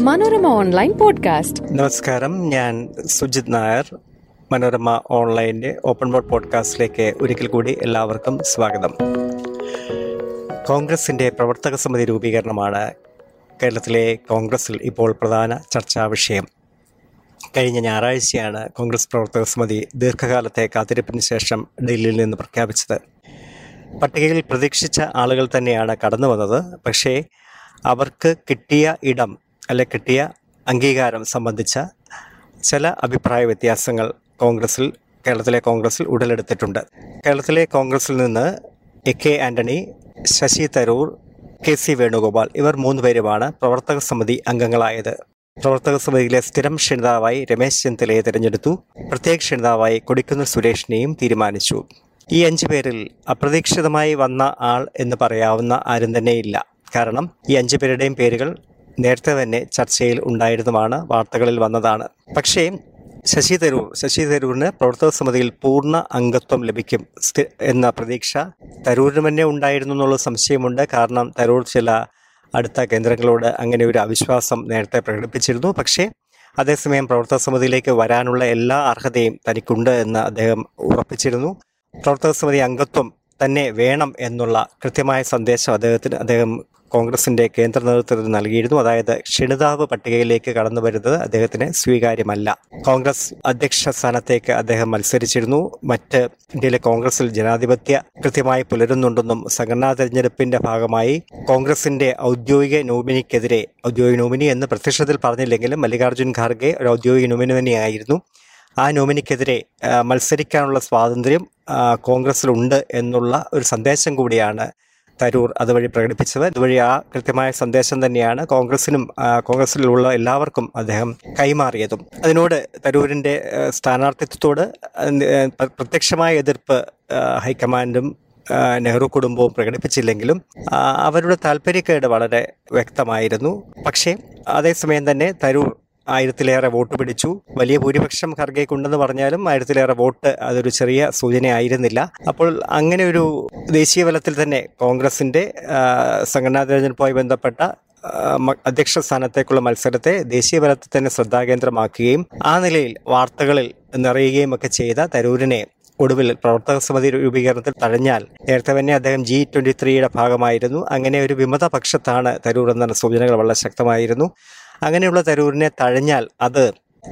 Manorama online podcast. നമസ്കാരം ഞാൻ സുജിത് നായർ. മനോരമ ഓൺലൈന്റെ ഓപ്പൺ ബോർഡ് പോഡ്കാസ്റ്റിലേക്ക് ഒരിക്കൽ കൂടി എല്ലാവർക്കും സ്വാഗതം. കോൺഗ്രസിന്റെ പ്രവർത്തക സമിതി രൂപീകരണമാണ് കേരളത്തിലെ കോൺഗ്രസിൽ ഇപ്പോൾ പ്രധാന ചർച്ചാ വിഷയം. കഴിഞ്ഞ ഞായറാഴ്ചയാണ് കോൺഗ്രസ് പ്രവർത്തക സമിതി ദീർഘകാലത്തെ കാത്തിരിപ്പിന് ശേഷം ഡൽഹിയിൽ നിന്ന് പ്രഖ്യാപിച്ചത്. പട്ടികയിൽ പ്രതീക്ഷിച്ച ആളുകൾ തന്നെയാണ് കടന്നു വന്നത് പക്ഷേ അവർക്ക് കിട്ടിയ ഇടം അല്ലെ കിട്ടിയ അംഗീകാരം സംബന്ധിച്ച ചില അഭിപ്രായ വ്യത്യാസങ്ങൾ കോൺഗ്രസിൽ കേരളത്തിലെ കോൺഗ്രസിൽ ഉടലെടുത്തിട്ടുണ്ട്. കേരളത്തിലെ കോൺഗ്രസിൽ നിന്ന് A K Antony Shashi Tharoor K C Venugopal ഇവർ മൂന്ന് മൂന്നുപേരുമാണ് പ്രവർത്തക സമിതി അംഗങ്ങളായത്. പ്രവർത്തക സമിതിയിലെ സ്ഥിരം ക്ഷണിതാവായി രമേശ് ചെന്നിത്തലയെ തിരഞ്ഞെടുത്തു. പ്രത്യേക ക്ഷണിതാവായി കൊടിക്കുന്നിൽ സുരേഷിനെയും തീരുമാനിച്ചു. ഈ അഞ്ചു പേരിൽ അപ്രതീക്ഷിതമായി വന്ന ആൾ എന്ന് പറയാവുന്ന ആരും തന്നെയില്ല. കാരണം ഈ അഞ്ചു പേരുടെയും പേരുകൾ നേരത്തെ തന്നെ ചർച്ചയിൽ ഉണ്ടായിരുന്നതാണ് വാർത്തകളിൽ വന്നതാണ്. പക്ഷേ ശശി തരൂർ ശശി തരൂരിന് പ്രവർത്തക സമിതിയിൽ പൂർണ അംഗത്വം ലഭിക്കും എന്ന പ്രതീക്ഷ തരൂരിന് തന്നെ ഉണ്ടായിരുന്നു എന്നുള്ള സംശയമുണ്ട്. കാരണം തരൂർ ചില അടുത്ത കേന്ദ്രങ്ങളോട് അങ്ങനെ ഒരു അവിശ്വാസം നേരത്തെ പ്രകടിപ്പിച്ചിരുന്നു. പക്ഷേ അതേസമയം പ്രവർത്തക സമിതിയിലേക്ക് വരാനുള്ള എല്ലാ അർഹതയും തനിക്കുണ്ട് എന്ന് അദ്ദേഹം ഉറപ്പിച്ചിരുന്നു. പ്രവർത്തക സമിതി അംഗത്വം തന്നെ വേണം എന്നുള്ള കൃത്യമായ സന്ദേശം അദ്ദേഹത്തിന് അദ്ദേഹം കോൺഗ്രസിന്റെ കേന്ദ്ര നേതൃത്വത്തിന് നൽകിയിരുന്നു. അതായത് ക്ഷണിതാവ് പട്ടികയിലേക്ക് കടന്നു വരുന്നത് അദ്ദേഹത്തിന് സ്വീകാര്യമല്ല. കോൺഗ്രസ് അധ്യക്ഷ സ്ഥാനത്തേക്ക് അദ്ദേഹം മത്സരിച്ചിരുന്നു. മറ്റ് ഇന്ത്യയിലെ കോൺഗ്രസിൽ ജനാധിപത്യ കൃത്യമായി പുലരുന്നുണ്ടെന്നും സംഘടനാ തെരഞ്ഞെടുപ്പിന്റെ ഭാഗമായി കോൺഗ്രസിന്റെ ഔദ്യോഗിക നോമിനിക്കെതിരെ ഔദ്യോഗിക നോമിനി എന്ന് പ്രത്യക്ഷത്തിൽ പറഞ്ഞില്ലെങ്കിലും മല്ലികാർജുൻ ഖാർഗെ ഒരു ഔദ്യോഗിക നോമിനി തന്നെയായിരുന്നു ആ നോമിനിക്കെതിരെ മത്സരിക്കാനുള്ള സ്വാതന്ത്ര്യം കോൺഗ്രസിലുണ്ട് എന്നുള്ള ഒരു സന്ദേശം കൂടിയാണ് തരൂർ അതുവഴി പ്രകടിപ്പിച്ചത്. അതുവഴി ആ കൃത്യമായ സന്ദേശം തന്നെയാണ് കോൺഗ്രസിനും കോൺഗ്രസിലുള്ള എല്ലാവർക്കും അദ്ദേഹം കൈമാറിയതും. അതിനോട് തരൂരിന്റെ ആ, സ്ഥാനാർത്ഥിത്വത്തോട് പ്രത്യക്ഷമായ എതിർപ്പ് ഹൈക്കമാൻഡും നെഹ്റു കുടുംബവും പ്രകടിപ്പിച്ചില്ലെങ്കിലും അവരുടെ താല്പര്യക്കേട് വളരെ വ്യക്തമായിരുന്നു. പക്ഷേ അതേസമയം തന്നെ തരൂർ ആയിരത്തിലേറെ വോട്ട് പിടിച്ചു. വലിയ ഭൂരിപക്ഷം ഖർഗയ്ക്കുണ്ടെന്ന് പറഞ്ഞാലും ആയിരത്തിലേറെ വോട്ട് അതൊരു ചെറിയ സൂചനയായിരുന്നില്ല. അപ്പോൾ അങ്ങനെ ഒരു ദേശീയ തലത്തിൽ തന്നെ കോൺഗ്രസിന്റെ സംഘടനാ തെരഞ്ഞെടുപ്പുമായി ബന്ധപ്പെട്ട അധ്യക്ഷ സ്ഥാനത്തേക്കുള്ള മത്സരത്തെ ദേശീയ തലത്തിൽ തന്നെ ശ്രദ്ധാകേന്ദ്രമാക്കുകയും ആ നിലയിൽ വാർത്തകളിൽ നിറയുകയും ഒക്കെ ചെയ്ത തരൂരിനെ ഒടുവിൽ പ്രവർത്തക സമിതി രൂപീകരണത്തിൽ തഴഞ്ഞാൽ നേരത്തെ തന്നെ അദ്ദേഹം ജി ട്വന്റി ത്രീയുടെ ഭാഗമായിരുന്നു. അങ്ങനെ ഒരു വിമത പക്ഷത്താണ് തരൂർ എന്ന സൂചനകൾ വളരെ ശക്തമായിരുന്നു. അങ്ങനെയുള്ള തരൂരിനെ തഴഞ്ഞാൽ അത്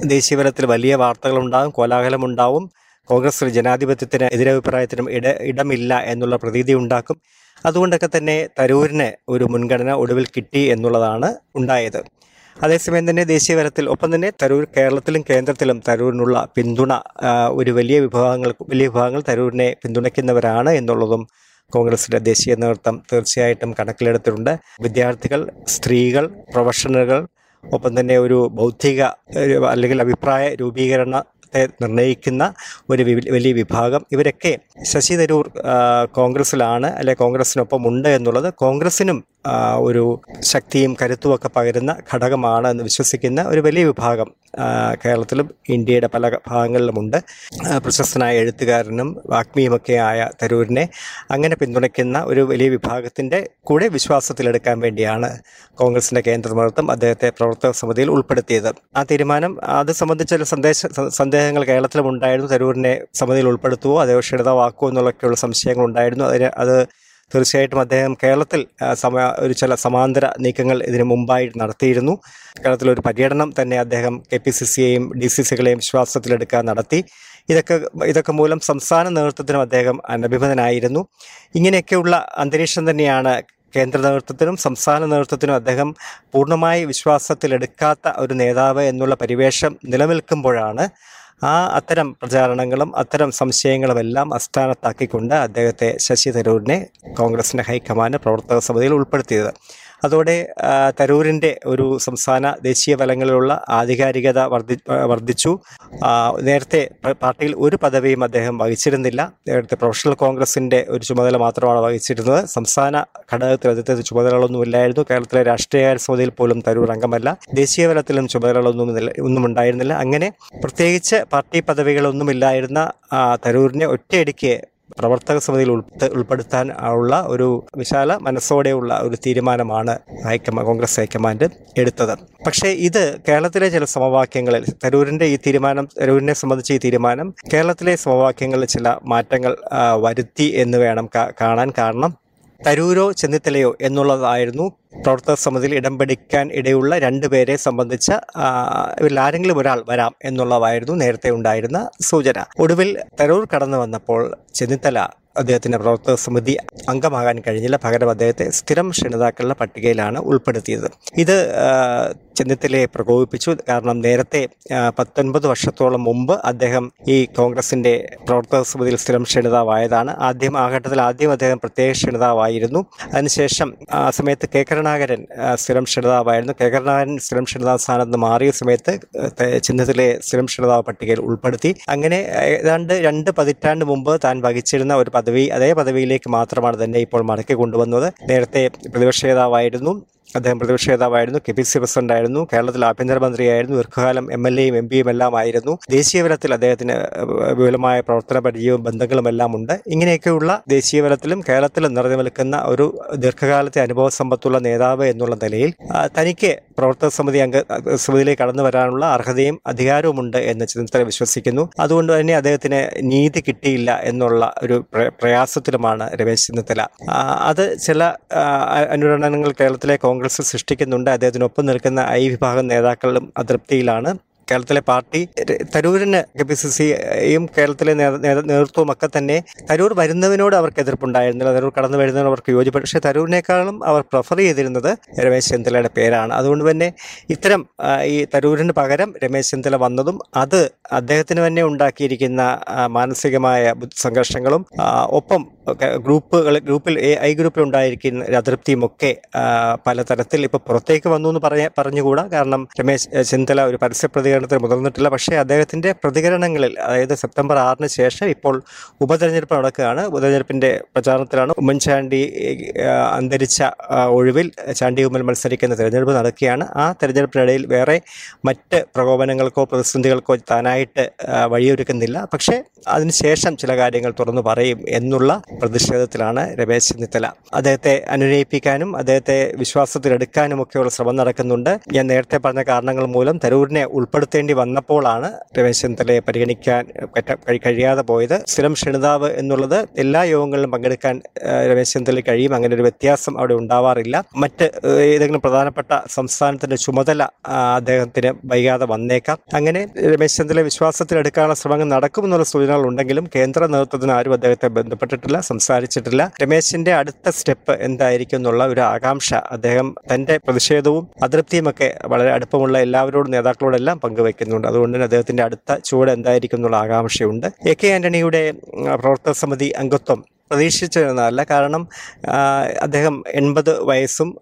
ദേശീയതലത്തിൽ വലിയ വാർത്തകളുണ്ടാകും കോലാഹലമുണ്ടാവും. കോൺഗ്രസ് ജനാധിപത്യത്തിന് എതിരഭിപ്രായത്തിനും ഇട ഇടമില്ല എന്നുള്ള പ്രതീതി ഉണ്ടാക്കും. അതുകൊണ്ടൊക്കെ തന്നെ തരൂരിന് ഒരു മുൻഗണന ഒടുവിൽ കിട്ടി എന്നുള്ളതാണ് ഉണ്ടായത്. അതേസമയം തന്നെ ദേശീയതലത്തിൽ ഒപ്പം തന്നെ തരൂർ കേരളത്തിലും കേന്ദ്രത്തിലും തരൂരിനുള്ള പിന്തുണ ഒരു വലിയ വിഭാഗങ്ങൾ വലിയ വിഭാഗങ്ങൾ തരൂരിനെ പിന്തുണയ്ക്കുന്നവരാണ് എന്നുള്ളതും കോൺഗ്രസിന്റെ ദേശീയ നേതൃത്വം തീർച്ചയായിട്ടും കണക്കിലെടുത്തിട്ടുണ്ട്. വിദ്യാർത്ഥികൾ സ്ത്രീകൾ പ്രൊഫഷണലുകൾ ഒപ്പം തന്നെ ഒരു ബൗദ്ധിക അല്ലെങ്കിൽ അഭിപ്രായ രൂപീകരണത്തെ നിർണയിക്കുന്ന ഒരു വലിയ വിഭാഗം. ഇവരൊക്കെ ശശി തരൂർ കോൺഗ്രസ്സിലാണ് അല്ലെ കോൺഗ്രസിനൊപ്പം ഉണ്ട് എന്നുള്ളത് കോൺഗ്രസിനും ആ, ഒരു ശക്തിയും കരുത്തും ഒക്കെ പകരുന്ന ഘടകമാണ് എന്ന് വിശ്വസിക്കുന്ന ഒരു വലിയ വിഭാഗം കേരളത്തിലും ഇന്ത്യയുടെ പല ഭാഗങ്ങളിലുമുണ്ട്. പ്രശസ്തനായ എഴുത്തുകാരനും വാഗ്മിയുമൊക്കെ ആയ തരൂരിനെ അങ്ങനെ പിന്തുണയ്ക്കുന്ന ഒരു വലിയ വിഭാഗത്തിന്റെ കൂടെ വിശ്വാസത്തിലെടുക്കാൻ വേണ്ടിയാണ് കോൺഗ്രസിന്റെ കേന്ദ്ര നേതൃത്വം അദ്ദേഹത്തെ പ്രവർത്തക സമിതിയിൽ ഉൾപ്പെടുത്തിയത്. ആ തീരുമാനം അത് സംബന്ധിച്ച സന്ദേശ സന്ദേഹങ്ങൾ കേരളത്തിലും ഉണ്ടായിരുന്നു. തരൂരിനെ സമിതിയിൽ ഉൾപ്പെടുത്തുവോ അതോ ക്ഷണിതമാക്കുമോ എന്നുള്ളൊക്കെയുള്ള സംശയങ്ങൾ ഉണ്ടായിരുന്നു അതിന് അത് തീർച്ചയായിട്ടും അദ്ദേഹം കേരളത്തിൽ സമയ സമ ഒരു ചില സമാന്തര നീക്കങ്ങൾ ഇതിനു മുമ്പായി നടത്തിയിരുന്നു. കേരളത്തിൽ ഒരു പര്യടനം തന്നെ അദ്ദേഹം കെ പി സി സിയെയും ഡി സി സികളെയും വിശ്വാസത്തിലെടുക്കാൻ നടത്തി. ഇതൊക്കെ ഇതൊക്കെ മൂലം സംസ്ഥാന നേതൃത്വത്തിനും അദ്ദേഹം അനഭിമതനായിരുന്നു. ഇങ്ങനെയൊക്കെയുള്ള അന്തരീക്ഷം തന്നെയാണ് കേന്ദ്ര നേതൃത്വത്തിനും സംസ്ഥാന നേതൃത്വത്തിനും അദ്ദേഹം പൂർണമായി വിശ്വാസത്തിലെടുക്കാത്ത ഒരു നേതാവ് എന്നുള്ള പരിവേഷം നിലനിൽക്കുമ്പോഴാണ് ആ അത്തരം പ്രചാരണങ്ങളും അത്തരം സംശയങ്ങളും എല്ലാം അസ്ഥാനത്താക്കിക്കൊണ്ട് അദ്ദേഹത്തെ ശശി തരൂരിനെ കോൺഗ്രസിന്റെ ഹൈക്കമാൻഡ് പ്രവർത്തക സമിതിയിൽ ഉൾപ്പെടുത്തിയത്. അതോടെ തരൂരിന്റെ ഒരു സംസ്ഥാന ദേശീയ തലങ്ങളിലുള്ള ആധികാരികത വർദ്ധി വർദ്ധിച്ചു. നേരത്തെ പാർട്ടിയിൽ ഒരു പദവിയും അദ്ദേഹം വഹിച്ചിരുന്നില്ല. നേരത്തെ പ്രൊഫഷണൽ കോൺഗ്രസിന്റെ ഒരു ചുമതല മാത്രമാണ് വഹിച്ചിരുന്നത്. സംസ്ഥാന ഘടകത്തിൽ അദ്ദേഹത്തെ ചുമതലകളൊന്നുമില്ലായിരുന്നു കേരളത്തിലെ രാഷ്ട്രീയകാര്യ സമിതിയിൽ പോലും തരൂർ അംഗമല്ല. ദേശീയ തലത്തിലും ചുമതലകളൊന്നും ഒന്നും ഉണ്ടായിരുന്നില്ല. അങ്ങനെ പ്രത്യേകിച്ച് പാർട്ടി പദവികളൊന്നുമില്ലായിരുന്ന തരൂരിനെ ഒറ്റയടിക്ക് പ്രവർത്തക സമിതിയിൽ ഉൾപ്പെ- ഉൾപ്പെടുത്താൻ ഉള്ള ഒരു വിശാല മനസ്സോടെയുള്ള ഒരു തീരുമാനമാണ് ഹൈക്കമാ കോൺഗ്രസ് ഹൈക്കമാൻഡ് എടുത്തത്. പക്ഷേ ഇത് കേരളത്തിലെ ചില സമവാക്യങ്ങളിൽ തരൂരിന്റെ ഈ തീരുമാനം തരൂരിനെ സംബന്ധിച്ച് ഈ തീരുമാനം കേരളത്തിലെ സമവാക്യങ്ങളിൽ ചില മാറ്റങ്ങൾ വരുത്തി എന്ന് വേണം കാണാൻ കാരണം തരൂരോ ചെന്നിത്തലയോ എന്നുള്ളതായിരുന്നു പ്രവർത്തക സമിതിയിൽ ഇടം പിടിക്കാൻ ഇടയുള്ള രണ്ടുപേരെ സംബന്ധിച്ച ആ, ഇവരിൽ ആരെങ്കിലും ഒരാൾ വരാം എന്നുള്ളതായിരുന്നു നേരത്തെ ഉണ്ടായിരുന്ന സൂചന. ഒടുവിൽ തരൂർ കടന്നു വന്നപ്പോൾ ചെന്നിത്തല അദ്ദേഹത്തിന്റെ പ്രവർത്തക സമിതി അംഗമാകാൻ കഴിഞ്ഞില്ല. പകരം അദ്ദേഹത്തെ സ്ഥിരം ക്ഷണിതാക്കളുടെ പട്ടികയിലാണ് ഉൾപ്പെടുത്തിയത്. ഇത് ചെന്നിത്തലയെ പ്രകോപിപ്പിച്ചു. കാരണം നേരത്തെ പത്തൊൻപത് വർഷത്തോളം മുമ്പ് അദ്ദേഹം ഈ കോൺഗ്രസിന്റെ പ്രവർത്തക സമിതിയിൽ സ്ഥിരം ക്ഷണിതാവായതാണ്. ആദ്യം ആ ഘട്ടത്തിൽ ആദ്യം അദ്ദേഹം പ്രത്യേക ക്ഷണിതാവായിരുന്നു. അതിനുശേഷം ആ സമയത്ത് കെ കരുണാകരൻ സ്ഥിരം ക്ഷണിതാവായിരുന്നു. കെ കരുണാകരൻ സ്ഥിരം ക്ഷണിതാ സ്ഥാനത്ത് നിന്ന് മാറിയ സമയത്ത് ചെന്നിത്തലയെ സ്ഥിരം ക്ഷണിതാവ് പട്ടികയിൽ ഉൾപ്പെടുത്തി. അങ്ങനെ ഏതാണ്ട് രണ്ട് പതിറ്റാണ്ട് മുമ്പ് താൻ വഹിച്ചിരുന്ന ഒരു പദവി അതേ പദവിയിലേക്ക് മാത്രമാണ് തന്നെ ഇപ്പോൾ മടക്കി കൊണ്ടുവന്നത്. നേരത്തെ പ്രതിപക്ഷ നേതാവായിരുന്നു. അദ്ദേഹം പ്രതിപക്ഷ നേതാവായിരുന്നു കെ പി സി പ്രസിഡന്റ് ആയിരുന്നു കേരളത്തിൽ ആഭ്യന്തരമന്ത്രിയായിരുന്നു ദീർഘകാലം എം എൽ എയും എം പിയും എല്ലാം ആയിരുന്നു ദേശീയതലത്തിൽ അദ്ദേഹത്തിന് വിപുലമായ പ്രവർത്തന പരിചയവും ബന്ധങ്ങളും എല്ലാം ഉണ്ട് ഇങ്ങനെയൊക്കെയുള്ള ദേശീയതലത്തിലും കേരളത്തിലും നിറഞ്ഞു നിൽക്കുന്ന ഒരു ദീർഘകാലത്തെ അനുഭവ സമ്പത്തുള്ള നേതാവ് എന്നുള്ള നിലയിൽ തനിക്ക് പ്രവർത്തക സമിതി അംഗ സമിതിയിലേക്ക് കടന്നു വരാനുള്ള അർഹതയും അധികാരവുമുണ്ട് എന്ന് ചെന്നിത്തല വിശ്വസിക്കുന്നു. അതുകൊണ്ട് തന്നെ അദ്ദേഹത്തിന് നീതി കിട്ടിയില്ല എന്നുള്ള ഒരു പ്ര- പ്രയാസത്തിലുമാണ് രമേശ് ചെന്നിത്തല. അത് ചില അനുരണനങ്ങൾ കേരളത്തിലെ കോൺഗ്രസ് സൃഷ്ടിക്കുന്നുണ്ട്. അദ്ദേഹത്തിനൊപ്പം നിൽക്കുന്ന ഐ വിഭാഗം നേതാക്കളും അതൃപ്തിയിലാണ്. കേരളത്തിലെ പാർട്ടി തരൂരിന് കെ പി സി സിയും കേരളത്തിലെ നേതൃത്വവും ഒക്കെ തന്നെ തരൂർ വരുന്നതിനോട് അവർക്ക് എതിർപ്പുണ്ടായിരുന്നില്ല. തരൂർ കടന്നു വരുന്നതിനോട് അവർക്ക് യോജിപ്പ് പക്ഷേ തരൂരിനേക്കാളും അവർ പ്രിഫർ ചെയ്തിരുന്നത് രമേശ് ചെന്നിത്തലയുടെ പേരാണ്. അതുകൊണ്ട് തന്നെ ഇത്തരം ഈ തരൂരിന് പകരം രമേശ് ചെന്നിത്തല വന്നതും അത് അദ്ദേഹത്തിന് തന്നെ ഉണ്ടാക്കിയിരിക്കുന്ന മാനസികമായ സംഘർഷങ്ങളും ഒപ്പം ഗ്രൂപ്പുകൾ ഗ്രൂപ്പിൽ ഐ ഗ്രൂപ്പിൽ ഉണ്ടായിരിക്കുന്ന ഒരു അതൃപ്തിയും ഒക്കെ ആ, പലതരത്തിൽ ഇപ്പോൾ പുറത്തേക്ക് വന്നു എന്ന് പറഞ്ഞ പറഞ്ഞുകൂടാ. കാരണം രമേശ് ചെന്നിത്തല ഒരു പരസ്യ പ്രതികരണത്തിന് മുതിർന്നിട്ടില്ല പക്ഷേ അദ്ദേഹത്തിന്റെ പ്രതികരണങ്ങളിൽ അതായത് സെപ്റ്റംബർ ആറിന് ശേഷം ഇപ്പോൾ ഉപതെരഞ്ഞെടുപ്പ് നടക്കുകയാണ്. ഉപതെരഞ്ഞെടുപ്പിന്റെ പ്രചാരണത്തിലാണ് ഉമ്മൻചാണ്ടി അന്തരിച്ച ഒഴിവിൽ ചാണ്ടി ഉമ്മൻ മത്സരിക്കുന്ന തെരഞ്ഞെടുപ്പ് നടക്കുകയാണ്. ആ തെരഞ്ഞെടുപ്പിനിടയിൽ വേറെ മറ്റ് പ്രകോപനങ്ങൾക്കോ പ്രതിസന്ധികൾക്കോ താനായിട്ട് വഴിയൊരുക്കുന്നില്ല. പക്ഷേ അതിനുശേഷം ചില കാര്യങ്ങൾ തുറന്നു പറയും എന്നുള്ള പ്രതിഷേധത്തിലാണ് രമേശ് ചെന്നിത്തല. അദ്ദേഹത്തെ അനുനയിപ്പിക്കാനും അദ്ദേഹത്തെ വിശ്വാസത്തിലെടുക്കാനും ഒക്കെയുള്ള ശ്രമം നടക്കുന്നുണ്ട്. ഞാൻ നേരത്തെ പറഞ്ഞ കാരണങ്ങൾ മൂലം തരൂരിനെ ഉൾപ്പെടുത്തേണ്ടി വന്നപ്പോഴാണ് രമേശ് ചെന്നിത്തലയെ പരിഗണിക്കാൻ കഴിയാതെ പോയത്. സ്ഥിരം ക്ഷണിതാവ് എന്നുള്ളത് എല്ലാ യോഗങ്ങളിലും പങ്കെടുക്കാൻ രമേശ് ചെന്നിത്തല കഴിയും. അങ്ങനെ ഒരു വ്യത്യാസം അവിടെ ഉണ്ടാവാറില്ല. മറ്റ് ഏതെങ്കിലും പ്രധാനപ്പെട്ട സംസ്ഥാനത്തിന്റെ ചുമതല അദ്ദേഹത്തിന് വൈകാതെ വന്നേക്കാം. അങ്ങനെ രമേശ് ചെന്നിത്തല വിശ്വാസത്തിലെടുക്കാനുള്ള ശ്രമങ്ങൾ നടക്കുമെന്നുള്ള സൂചനകൾ ഉണ്ടെങ്കിലും കേന്ദ്ര നേതൃത്വത്തിന് ആരും അദ്ദേഹത്തെ ബന്ധപ്പെട്ടിട്ടില്ല സംസാരിച്ചിട്ടില്ല. രമേശിന്റെ അടുത്ത സ്റ്റെപ്പ് എന്തായിരിക്കും എന്നുള്ള ഒരു ആകാംക്ഷ അദ്ദേഹം തന്റെ പ്രതിഷേധവും അതൃപ്തിയും ഒക്കെ വളരെ അടുപ്പമുള്ള എല്ലാവരോടും നേതാക്കളോടെല്ലാം പങ്കുവെക്കുന്നുണ്ട്. അതുകൊണ്ട് തന്നെ അദ്ദേഹത്തിന്റെ അടുത്ത ചുവട് എന്തായിരിക്കും എന്നുള്ള ആകാംക്ഷയുണ്ട്. എ കെ ആന്റണിയുടെ ഉം, പ്രവർത്തക സമിതി അംഗത്വം പ്രതീക്ഷിച്ചിരുന്നതല്ല കാരണം അദ്ദേഹം എൺപത് വയസ്സും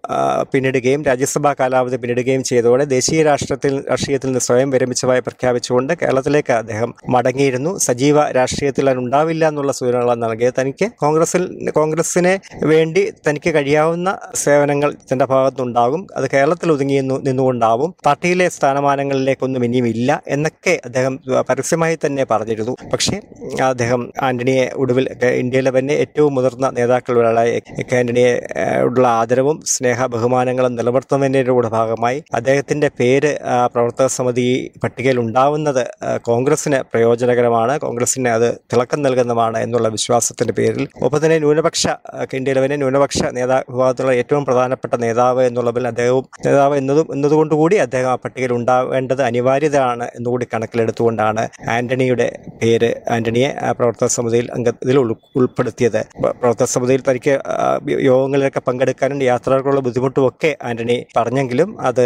പിന്നിടുകയും രാജ്യസഭാ കാലാവധി പിന്നിടുകയും ചെയ്തതോടെ ദേശീയ രാഷ്ട്രത്തിൽ രാഷ്ട്രീയത്തിൽ നിന്ന് സ്വയം വിരമിച്ചതായി പ്രഖ്യാപിച്ചുകൊണ്ട് കേരളത്തിലേക്ക് അദ്ദേഹം മടങ്ങിയിരുന്നു. സജീവ രാഷ്ട്രീയത്തിൽ അതിനുണ്ടാവില്ല എന്നുള്ള സൂചനകളാണ് നൽകിയത്. തനിക്ക് കോൺഗ്രസിൽ കോൺഗ്രസിനെ വേണ്ടി തനിക്ക് കഴിയാവുന്ന സേവനങ്ങൾ തന്റെ ഭാഗത്തുണ്ടാകും അത് കേരളത്തിൽ ഒതുങ്ങി നിന്നു- നിന്നുകൊണ്ടാവും. പാർട്ടിയിലെ സ്ഥാനമാനങ്ങളിലേക്കൊന്നും ഇനിയും ഇല്ല എന്നൊക്കെ അദ്ദേഹം പരസ്യമായി തന്നെ പറഞ്ഞിരുന്നു. പക്ഷേ അദ്ദേഹം ആന്റണിയെ ഒടുവിൽ ഇന്ത്യയിലെ തന്നെ ഏറ്റവും മുതിർന്ന നേതാക്കളിൽ ഒരാളായ ആന്റണിയെ ഉള്ള ആദരവും സ്നേഹ ബഹുമാനങ്ങളും നിലനിർത്തുന്നതിന്റെ ഭാഗമായി അദ്ദേഹത്തിന്റെ പേര് പ്രവർത്തക സമിതി പട്ടികയിൽ ഉണ്ടാവുന്നത് കോൺഗ്രസിന് പ്രയോജനകരമാണ്. കോൺഗ്രസിന് അത് തിളക്കം നൽകുന്നതാണ് എന്നുള്ള വിശ്വാസത്തിന്റെ പേരിൽ. ഒപ്പം തന്നെ ന്യൂനപക്ഷ ഇന്ത്യയിലെ ന്യൂനപക്ഷ നേതാ വിഭാഗത്തിലുള്ള ഏറ്റവും പ്രധാനപ്പെട്ട നേതാവ് എന്നുള്ളതിൽ അദ്ദേഹവും നേതാവ് എന്നതും എന്നതുകൊണ്ടുകൂടി അദ്ദേഹം ആ പട്ടികയിൽ ഉണ്ടാവേണ്ടത് അനിവാര്യതയാണ് എന്നുകൂടി കണക്കിലെടുത്തുകൊണ്ടാണ് ആന്റണിയുടെ പേര് ആന്റണിയെ പ്രവർത്തക സമിതിയിൽ അംഗത്തിൽ ഉൾ- ഉൾപ്പെടുത്തിയത്. പ- പ്രവർത്തക സമിതിയിൽ തനിക്ക് യോഗങ്ങളിലൊക്കെ പങ്കെടുക്കാനും യാത്രകൾക്കുള്ള ബുദ്ധിമുട്ടുമൊക്കെ ആന്റണി പറഞ്ഞെങ്കിലും അത്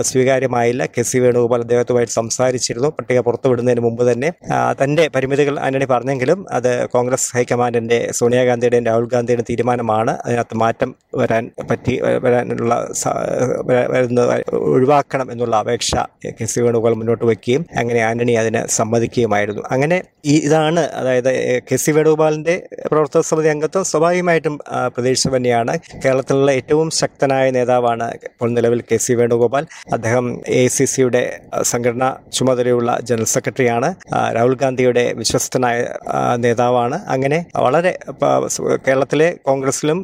സ്വീകാര്യമായില്ല. കെ സി വേണുഗോപാൽ അദ്ദേഹത്തുമായിട്ട് സംസാരിച്ചിരുന്നു. പട്ടിക പുറത്തുവിടുന്നതിന് മുമ്പ് തന്നെ തന്റെ പരിമിതികൾ ആന്റണി പറഞ്ഞെങ്കിലും അത് കോൺഗ്രസ് ഹൈക്കമാൻഡിന്റെ സോണിയാഗാന്ധിയുടെയും രാഹുൽ ഗാന്ധിയുടെയും തീരുമാനമാണ്. അതിനകത്ത് മാറ്റം വരാൻ പറ്റി വരാനുള്ള ഒഴിവാക്കണം എന്നുള്ള അപേക്ഷ കെ സി വേണുഗോപാൽ മുന്നോട്ട് വയ്ക്കുകയും അങ്ങനെ ആന്റണി അതിന് സമ്മതിക്കുകയുമായിരുന്നു. അങ്ങനെ ഇതാണ് അതായത് കെ സി വേണുഗോപാലിന്റെ പ്രവർത്തക പ്രവർത്തക സമിതി അംഗത്വം സ്വാഭാവികമായിട്ടും പ്രതീക്ഷ തന്നെയാണ്. കേരളത്തിലുള്ള ഏറ്റവും ശക്തനായ നേതാവാണ് ഇപ്പോൾ നിലവിൽ കെ സി വേണുഗോപാൽ. അദ്ദേഹം എ സി സിയുടെ സംഘടനാ ചുമതലയുള്ള ജനറൽ സെക്രട്ടറിയാണ്. രാഹുൽ ഗാന്ധിയുടെ വിശ്വസ്തനായ നേതാവാണ്. അങ്ങനെ വളരെ കേരളത്തിലെ കോൺഗ്രസിലും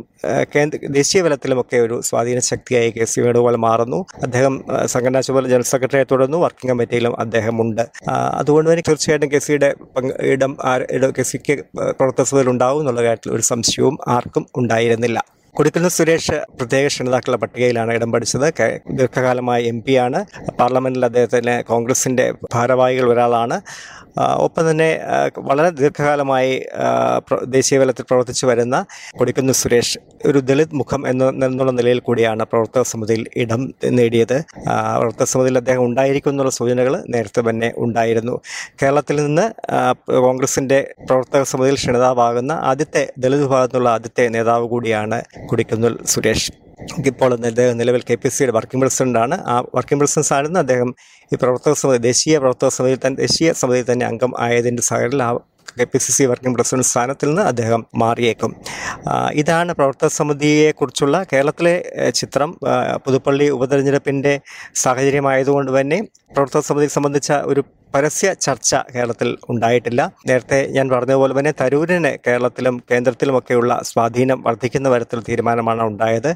കേന്ദ്ര ദേശീയ തലത്തിലുമൊക്കെ ഒരു സ്വാധീന ശക്തിയായി കെ സി വേണുഗോപാൽ മാറുന്നു. അദ്ദേഹം സംഘടനാ ചുമതല ജനറൽ സെക്രട്ടറിയെ തുടർന്നു വർക്കിംഗ് കമ്മിറ്റിയിലും അദ്ദേഹമുണ്ട്. അതുകൊണ്ട് തന്നെ തീർച്ചയായിട്ടും കെ സിയുടെ ഇടം കെ സിക്ക് പ്രവർത്തകസഭയിൽ ഉണ്ടാവും എന്നുള്ള കാര്യത്തിൽ ഒരു സംശയവും ആർക്കും ഉണ്ടായിരുന്നില്ല. കൊടുക്കുന്ന സുരേഷ് പ്രത്യേക ക്ഷണിതാക്കളുടെ പട്ടികയിലാണ് ഇടം പഠിച്ചത്. ദീർഘകാലമായ എം ആണ്. പാർലമെന്റിൽ അദ്ദേഹത്തിന് കോൺഗ്രസിന്റെ ഭാരവാഹികൾ ഒരാളാണ്. ഒപ്പം തന്നെ വളരെ ദീർഘകാലമായി ദേശീയതലത്തിൽ ദേശീയ തലത്തിൽ പ്രവർത്തിച്ചു വരുന്ന കൊടിക്കുന്ന് സുരേഷ് ഒരു ദളിത് മുഖം എന്ന എന്നുള്ള നിലയിൽ കൂടിയാണ് പ്രവർത്തക സമിതിയിൽ ഇടം നേടിയത്. പ്രവർത്തക സമിതിയിൽ അദ്ദേഹം ഉണ്ടായിരിക്കും എന്നുള്ള സൂചനകൾ നേരത്തെ തന്നെ ഉണ്ടായിരുന്നു. കേരളത്തിൽ നിന്ന് കോൺഗ്രസിന്റെ പ്രവർത്തക സമിതിയിൽ ക്ഷണിതാവാകുന്ന ആദ്യത്തെ ദളിത് വിഭാഗത്തിലുള്ള ആദ്യത്തെ നേതാവ് കൂടിയാണ് കൊടിക്കുന്നിൽ സുരേഷ്. ഇപ്പോൾ നിലവിൽ കെ പി സിയുടെ വർക്കിംഗ് പ്രസിഡന്റാണ്. ആ വർക്കിംഗ് പ്രസിഡന്റ് ആയിരുന്നു അദ്ദേഹം ഈ പ്രവർത്തക സമിതി ദേശീയ പ്രവർത്തക സമിതിയിൽ തന്നെ ദേശീയ സമിതിയിൽ തന്നെ അംഗം ആയതിന്റെ സാഹചര്യത്തിൽ ആ K P C C working president സ്ഥാനത്തിൽ നിന്ന് അദ്ദേഹം മാറിയേക്കും. ഇതാണ് പ്രവർത്തക സമിതിയെക്കുറിച്ചുള്ള കേരളത്തിലെ ചിത്രം. പുതുപ്പള്ളി ഉപതെരഞ്ഞെടുപ്പിന്റെ സാഹചര്യമായതുകൊണ്ട് തന്നെ പ്രവർത്തക സമിതിയെ സംബന്ധിച്ച ഒരു പരസ്യ ചർച്ച കേരളത്തിൽ ഉണ്ടായിട്ടില്ല. നേരത്തെ ഞാൻ പറഞ്ഞതുപോലെ തന്നെ തരൂരിന് കേരളത്തിലും കേന്ദ്രത്തിലുമൊക്കെയുള്ള സ്വാധീനം വർദ്ധിക്കുന്ന തരത്തിൽ തീരുമാനമാണ് ഉണ്ടായത്.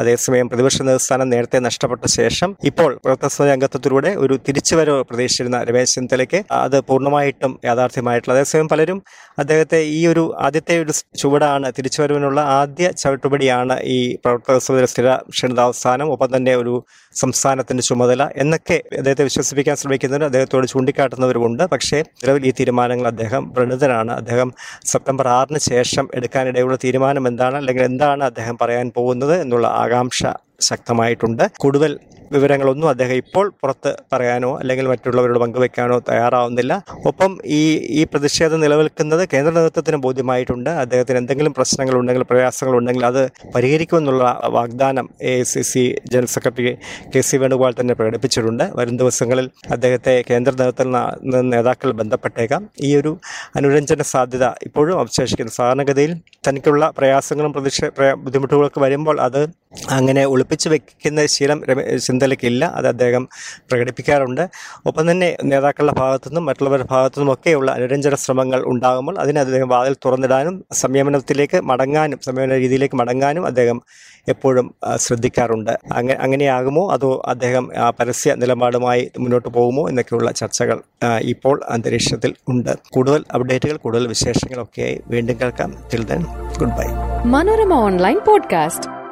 അതേസമയം പ്രതിപക്ഷ നേതൃസ്ഥാനം നേരത്തെ നഷ്ടപ്പെട്ട ശേഷം ഇപ്പോൾ സമിതി അംഗത്വത്തിലൂടെ ഒരു തിരിച്ചുവരവ് പ്രതീക്ഷിച്ചിരുന്ന രമേശ് ചെന്നിത്തലയ്ക്ക് അത് പൂർണമായിട്ടും യാഥാർത്ഥ്യമായിട്ടുള്ള അതേസമയം പലരും അദ്ദേഹത്തെ ഈ ഒരു ആദ്യത്തെ ഒരു ചുവടാണ് തിരിച്ചുവരവിനുള്ള ആദ്യ ചവിട്ടുപടിയാണ് ഈ പ്രവർത്തക സമിതിയുടെ സ്ഥിര ക്ഷണിതാവസ്ഥാനം ഒപ്പം തന്നെ ഒരു സംസ്ഥാനത്തിന്റെ ചുമതല എന്നൊക്കെ അദ്ദേഹത്തെ വിശ്വസിപ്പിക്കാൻ ശ്രമിക്കുന്നതിന് അദ്ദേഹത്തോട് ചൂണ്ടിക്കാട്ടുന്നവരുമുണ്ട് പക്ഷേ നിലവിൽ ഈ തീരുമാനങ്ങൾ അദ്ദേഹം പ്രണിതനാണ് അദ്ദേഹം സെപ്റ്റംബർ ആറിന് ശേഷം എടുക്കാനിടയുള്ള തീരുമാനം എന്താണ്? അല്ലെങ്കിൽ എന്താണ് അദ്ദേഹം പറയാൻ പോകുന്നത് എന്നുള്ള ആകാംക്ഷ ശക്തമായിട്ടുണ്ട്. കൂടുതൽ വിവരങ്ങളൊന്നും അദ്ദേഹം ഇപ്പോൾ പുറത്ത് പറയാനോ അല്ലെങ്കിൽ മറ്റുള്ളവരോട് പങ്കുവെക്കാനോ തയ്യാറാവുന്നില്ല. ഒപ്പം ഈ ഈ പ്രതിഷേധം നിലനിൽക്കുന്നത് കേന്ദ്ര നേതൃത്വത്തിന് ബോധ്യമായിട്ടുണ്ട്. അദ്ദേഹത്തിന് എന്തെങ്കിലും പ്രശ്നങ്ങളുണ്ടെങ്കിൽ പ്രയാസങ്ങളുണ്ടെങ്കിൽ അത് പരിഹരിക്കുമെന്നുള്ള വാഗ്ദാനം A C C general secretary K C Venugopal തന്നെ പ്രകടിപ്പിച്ചിട്ടുണ്ട്. വരും ദിവസങ്ങളിൽ അദ്ദേഹത്തെ കേന്ദ്ര നേതൃത്വത്തിൽ നേതാക്കൾ ബന്ധപ്പെട്ടേക്കാം. ഈ ഒരു അനുരഞ്ജന സാധ്യത ഇപ്പോഴും അവശേഷിക്കുന്നു. സാധാരണഗതിയിൽ തനിക്കുള്ള പ്രയാസങ്ങളും പ്രതിഷേ ബുദ്ധിമുട്ടുകളൊക്കെ വരുമ്പോൾ അത് അങ്ങനെ ഒളിപ്പിച്ച് വെക്കുന്ന ശീലം ചിന്തലയ്ക്കില്ല അത് അദ്ദേഹം പ്രകടിപ്പിക്കാറുണ്ട്. ഒപ്പം തന്നെ നേതാക്കളുടെ ഭാഗത്തുനിന്നും മറ്റുള്ളവരുടെ ഭാഗത്തുനിന്നും ഒക്കെയുള്ള അനുരഞ്ജന ശ്രമങ്ങൾ ഉണ്ടാകുമ്പോൾ അതിനെ അദ്ദേഹം വാതിൽ തുറന്നിടാനും സംയമനത്തിലേക്ക് മടങ്ങാനും സംയമന രീതിയിലേക്ക് മടങ്ങാനും അദ്ദേഹം എപ്പോഴും ശ്രദ്ധിക്കാറുണ്ട്. അങ്ങനെ അങ്ങനെയാകുമോ? അതോ അദ്ദേഹം പരസ്യ നിലപാടുമായി മുന്നോട്ട് പോകുമോ? എന്നൊക്കെയുള്ള ചർച്ചകൾ ഇപ്പോൾ അന്തരീക്ഷത്തിൽ ഉണ്ട്. കൂടുതൽ അപ്ഡേറ്റുകൾ കൂടുതൽ വിശേഷങ്ങളൊക്കെയായി വീണ്ടും കേൾക്കാം. Good bye Manorama online podcast.